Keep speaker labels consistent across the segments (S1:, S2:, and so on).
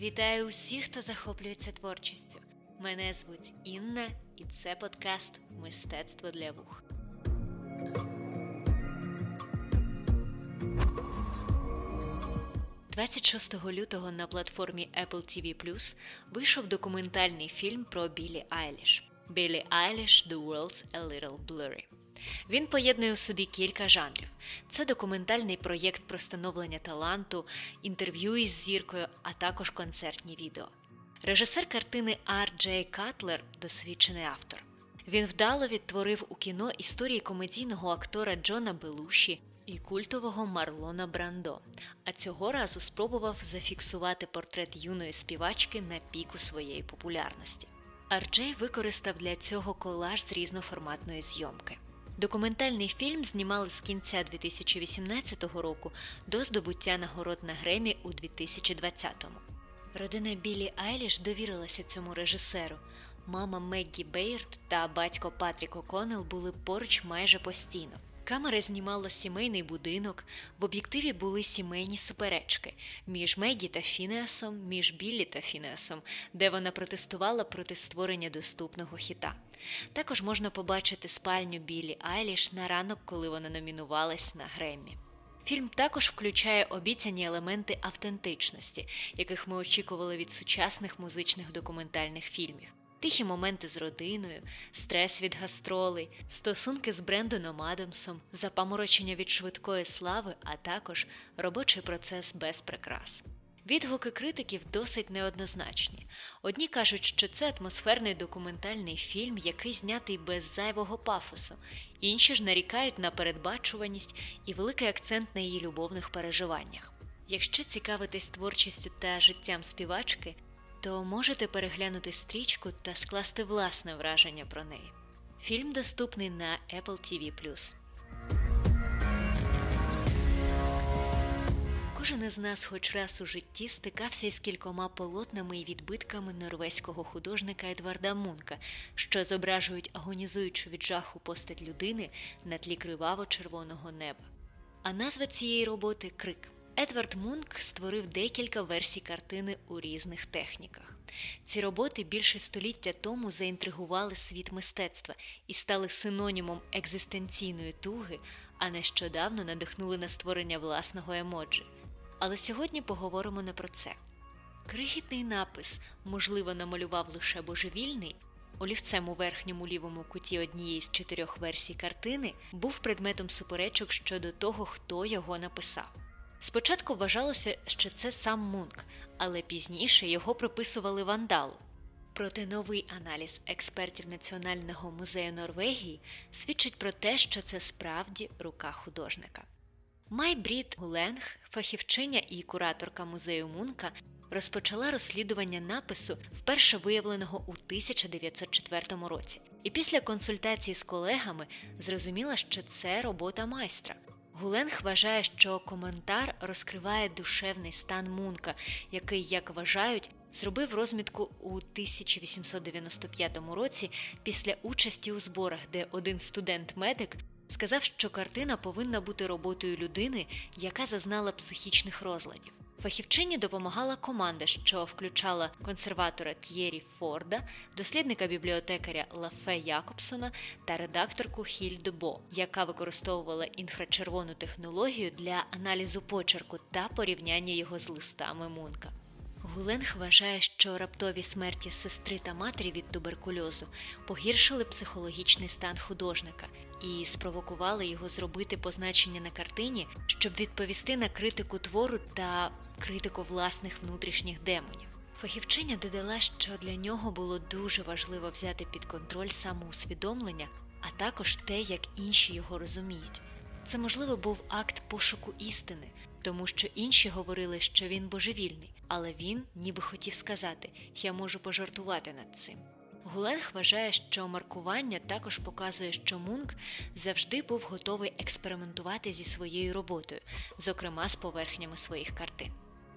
S1: Вітаю усіх, хто захоплюється творчістю. Мене звуть Інна, і це подкаст Мистецтво для вух. «26 лютого на платформі Apple TV вийшов документальний фільм про Білі Айліш. Білі Айліш The World's a Little Blurry. Він поєднує у собі кілька жанрів. Це документальний проєкт про становлення таланту, інтерв'ю із зіркою, а також концертні відео. Режисер картини Ар Джей Катлер досвідчений автор. Він вдало відтворив у кіно історії комедійного актора Джона Белуші і культового Марлона Брандо, а цього разу спробував зафіксувати портрет юної співачки на піку своєї популярності. Арджей використав для цього колаж з різноформатної зйомки. Документальний фільм знімали з кінця 2018 року до здобуття нагород на Гремі у 2020-му. Родина Біллі Айліш довірилася цьому режисеру. Мама Меггі Бейрд та батько Патрік О'Коннелл були поруч майже постійно. Камера знімала сімейний будинок, в об'єктиві були сімейні суперечки між Мегі та Фінеасом, між Біллі та Фінеасом, де вона протестувала проти створення доступного хіта. Також можна побачити спальню Біллі Айліш на ранок, коли вона номінувалась на Греммі. Фільм також включає обіцяні елементи автентичності, яких ми очікували від сучасних музичних документальних фільмів тихі моменти з родиною, стрес від гастролей, стосунки з Брендоном Адамсом, запаморочення від швидкої слави, а також робочий процес без прикрас. Відгуки критиків досить неоднозначні. Одні кажуть, що це атмосферний документальний фільм, який знятий без зайвого пафосу, інші ж нарікають на передбачуваність і великий акцент на її любовних переживаннях. Якщо цікавитись творчістю та життям співачки, то можете переглянути стрічку та скласти власне враження про неї. Фільм доступний на Apple TV Кожен із нас, хоч раз у житті, стикався із кількома полотнами і відбитками норвезького художника Едварда Мунка, що зображують агонізуючу від жаху постать людини на тлі криваво-червоного неба. А назва цієї роботи крик. Едвард Мунк створив декілька версій картини у різних техніках. Ці роботи більше століття тому заінтригували світ мистецтва і стали синонімом екзистенційної туги, а нещодавно надихнули на створення власного емоджі. Але сьогодні поговоримо не про це. Крихітний напис, можливо, намалював лише божевільний, олівцем у верхньому лівому куті однієї з чотирьох версій картини, був предметом суперечок щодо того, хто його написав. Спочатку вважалося, що це сам Мунк, але пізніше його приписували вандалу. Проте новий аналіз експертів Національного музею Норвегії свідчить про те, що це справді рука художника. Май Брід Гуленг, фахівчиня і кураторка музею Мунка, розпочала розслідування напису, вперше виявленого у 1904 році, і після консультації з колегами зрозуміла, що це робота майстра. Гуленг вважає, що коментар розкриває душевний стан Мунка, який, як вважають, зробив розмітку у 1895 році після участі у зборах, де один студент-медик сказав, що картина повинна бути роботою людини, яка зазнала психічних розладів. Фахівчині допомагала команда, що включала консерватора Т'єрі Форда, дослідника бібліотекаря Лафе Якобсона та редакторку Хіль Бо, яка використовувала інфрачервону технологію для аналізу почерку та порівняння його з листами Мунка. Гуленг вважає, що раптові смерті сестри та матері від туберкульозу погіршили психологічний стан художника і спровокували його зробити позначення на картині, щоб відповісти на критику твору та критику власних внутрішніх демонів. Фахівчиня додала, що для нього було дуже важливо взяти під контроль самоусвідомлення, а також те, як інші його розуміють. Це, можливо, був акт пошуку істини, тому що інші говорили, що він божевільний, але він ніби хотів сказати: я можу пожартувати над цим. Гуленг вважає, що маркування також показує, що Мунк завжди був готовий експериментувати зі своєю роботою, зокрема з поверхнями своїх картин.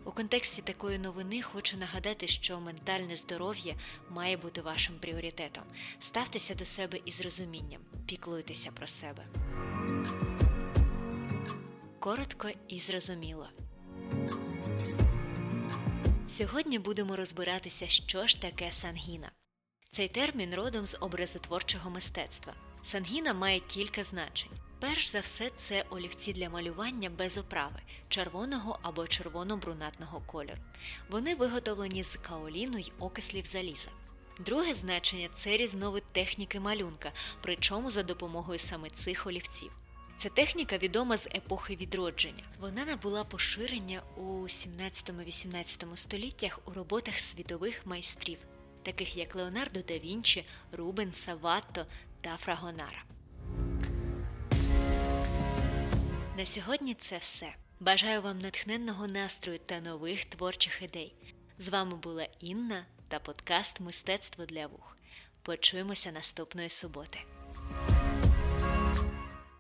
S1: У контексті такої новини хочу нагадати, що ментальне здоров'я має бути вашим пріоритетом. Ставтеся до себе із розумінням, піклуйтеся про себе. Коротко і зрозуміло. Сьогодні будемо розбиратися, що ж таке сангіна. Цей термін родом з образотворчого мистецтва. Сангіна має кілька значень. Перш за все, це олівці для малювання без оправи червоного або червоно-брунатного кольору. Вони виготовлені з каоліну й окислів заліза. Друге значення це різновид техніки малюнка, причому за допомогою саме цих олівців. Ця техніка відома з епохи відродження. Вона набула поширення у 17-18 століттях у роботах світових майстрів, таких як Леонардо да Вінчі, Рубен, Саватто та Фрагонара. На сьогодні це все. Бажаю вам натхненного настрою та нових творчих ідей. З вами була Інна та подкаст Мистецтво для вух. Почуємося наступної суботи.